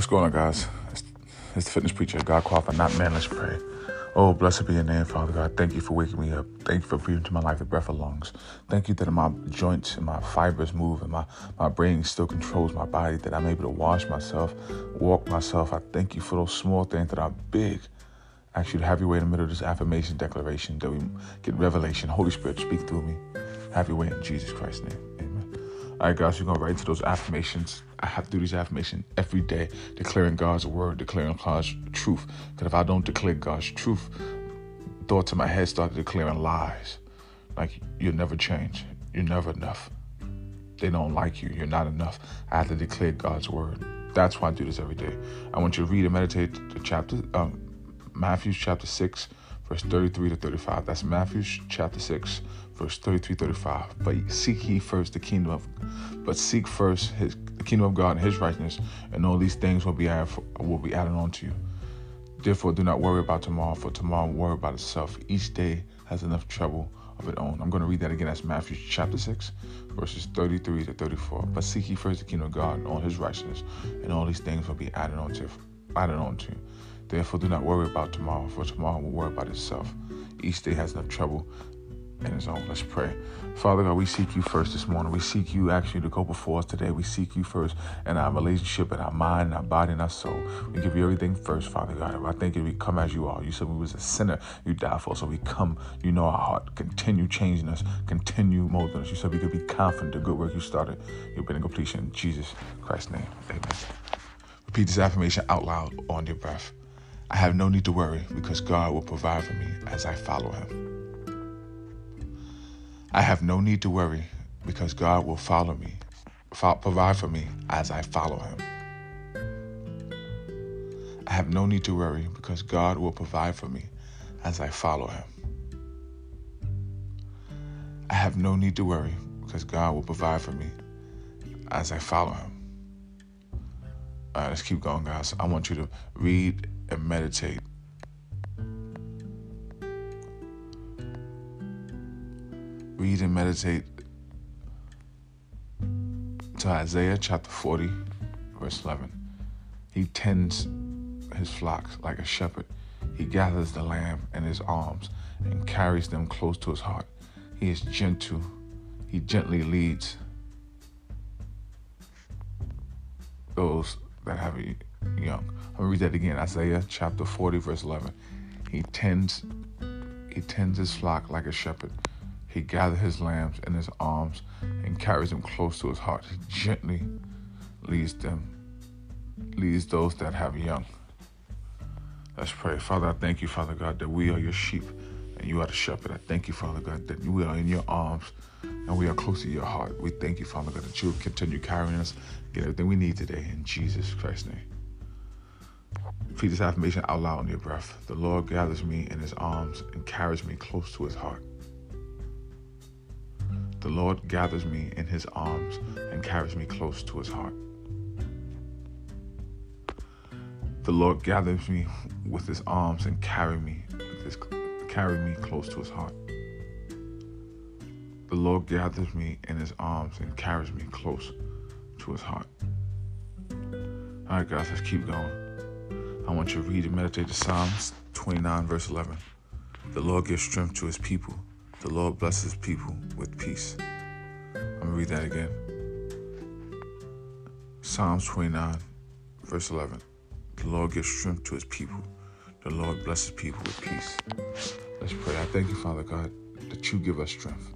What's going on, guys? It's, it's the fitness preacher, God qualified, not man. Let's pray. Oh, blessed be your name, Father God. Thank you for waking me up. Thank you for breathing to my life the breath of lungs. Thank you that my joints and my fibers move and my, my brain still controls my body, that I'm able to wash myself, walk myself. I thank you for those small things that are big. Ask you to have your way in the middle of this affirmation declaration that we get revelation. Holy Spirit, speak through me. Have your way in Jesus Christ's name. All right, guys, we're going to write into those affirmations. I have to do these affirmations every day, declaring God's word, declaring God's truth. Because if I don't declare God's truth, thoughts in my head start declaring lies. Like, you'll never change. You're never enough. They don't like you. You're not enough. I have to declare God's word. That's why I do this every day. I want you to read and meditate the chapter, um, Matthew chapter 6, verse 33 to 35. That's Matthew chapter 6, verse 33 35 but seek ye first the kingdom of but seek first his the kingdom of god and his righteousness and all these things will be added will be added on to you. Therefore do not worry about tomorrow for tomorrow will worry about itself. Each day has enough trouble of its own. I'm going to read that again. That's matthew chapter 6 verses 33 to 34 but seek ye first the kingdom of god and all his righteousness and all these things will be added on to added on to you therefore do not worry about tomorrow for tomorrow will worry about itself each day has enough trouble in its own. Let's pray. Father God, we seek you first this morning. We seek you actually to go before us today. We seek you first in our relationship, in our mind, in our body, and our soul. We give you everything first, Father God. I thank you we come as you are. You said we was a sinner, you died for us. So we come, you know our heart. Continue changing us, continue molding us. You said we could be confident the good work you started. You've been in completion. In Jesus Christ's name. Amen. Repeat this affirmation out loud on your breath. I have no need to worry because God will provide for me as I follow him. I have no need to worry because God will follow me, provide for me as I follow Him. I have no need to worry because God will provide for me as I follow Him. I have no need to worry because God will provide for me as I follow Him. All right, let's keep going, guys. I want you to read and meditate read and meditate to Isaiah chapter 40, verse 11. He tends his flocks like a shepherd. He gathers the lamb in his arms and carries them close to his heart. He is gentle. He gently leads those that have young. I'm read that again. Isaiah chapter 40, verse 11. He tends he tends his flock like a shepherd. He gathers his lambs in his arms and carries them close to his heart. He gently leads them, leads those that have young. Let's pray. Father, I thank you, Father God, that we are your sheep and you are the shepherd. I thank you, Father God, that we are in your arms and we are close to your heart. We thank you, Father God, that you continue carrying us, get everything we need today in Jesus Christ's name. Repeat this affirmation out loud on your breath. The Lord gathers me in his arms and carries me close to his heart. The Lord gathers me in his arms and carries me close to his heart. The Lord gathers me with his arms and carry me, his, carry me close to his heart. The Lord gathers me in his arms and carries me close to his heart. All right, guys, let's keep going. I want you to read and meditate the Psalms 29, verse 11. The Lord gives strength to his people the Lord blesses people with peace. I'm going to read that again. Psalms 29, verse 11. The Lord gives strength to his people. The Lord blesses people with peace. Let's pray. I thank you, Father God, that you give us strength.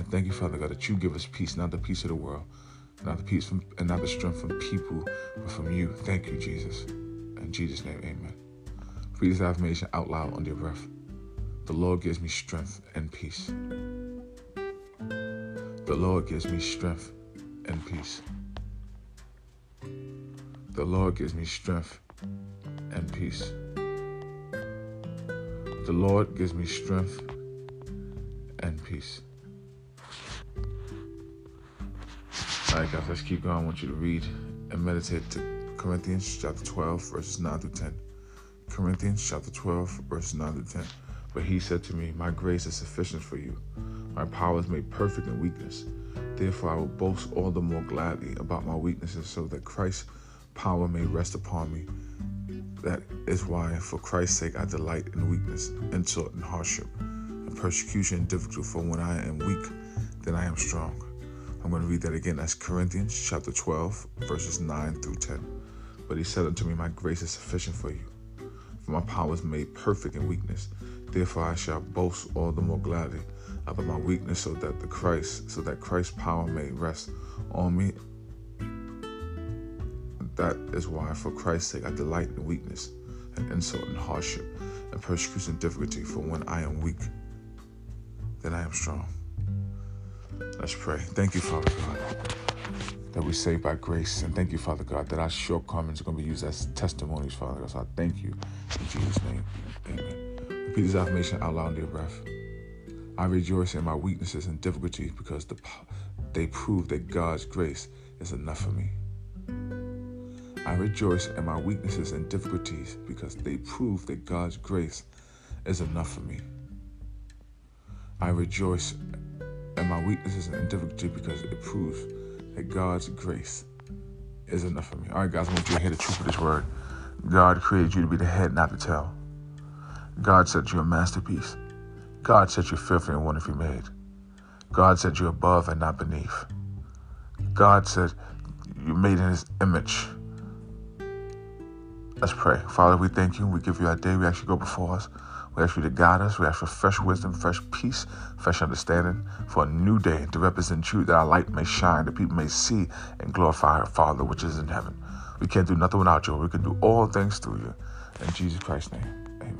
I thank you, Father God, that you give us peace, not the peace of the world, not the peace from, and not the strength from people, but from you. Thank you, Jesus. In Jesus' name, amen. Read this affirmation out loud under your breath. The Lord gives me strength and peace. The Lord gives me strength and peace. The Lord gives me strength and peace. The Lord gives me strength and peace. All right, guys, let's keep going. I want you to read and meditate to Corinthians chapter 12, verses 9 to 10. Corinthians chapter 12, verses 9 to 10. But he said to me, My grace is sufficient for you. My power is made perfect in weakness. Therefore, I will boast all the more gladly about my weaknesses, so that Christ's power may rest upon me. That is why, for Christ's sake, I delight in weakness, insult, and hardship, and persecution and difficulty. For when I am weak, then I am strong. I'm going to read that again. That's Corinthians chapter 12, verses 9 through 10. But he said unto me, My grace is sufficient for you, for my power is made perfect in weakness. Therefore I shall boast all the more gladly about my weakness, so that the Christ, so that Christ's power may rest on me. That is why, for Christ's sake, I delight in weakness and insult and hardship and persecution and difficulty. For when I am weak, then I am strong. Let's pray. Thank you, Father God, that we saved by grace. And thank you, Father God, that our shortcomings are going to be used as testimonies, Father God. So I thank you. In Jesus' name, amen. Repeat this affirmation out loud under your breath. I rejoice in my weaknesses and difficulties because the, they prove that God's grace is enough for me. I rejoice in my weaknesses and difficulties because they prove that God's grace is enough for me. I rejoice in my weaknesses and difficulties because it proves that God's grace is enough for me. All right, guys, I want you to hear the truth of this word. God created you to be the head, not the tail. God said you're a masterpiece. God said you're fearfully and wonderfully made. God said you're above and not beneath. God said you're made in His image Let's pray. Father, we thank you. We give you our day. We actually go before us. We ask you to guide us. We ask for fresh wisdom, fresh peace, fresh understanding for a new day to represent you, that our light may shine, that people may see and glorify our Father which is in heaven. We can't do nothing without you. We can do all things through you. In Jesus Christ's name, amen.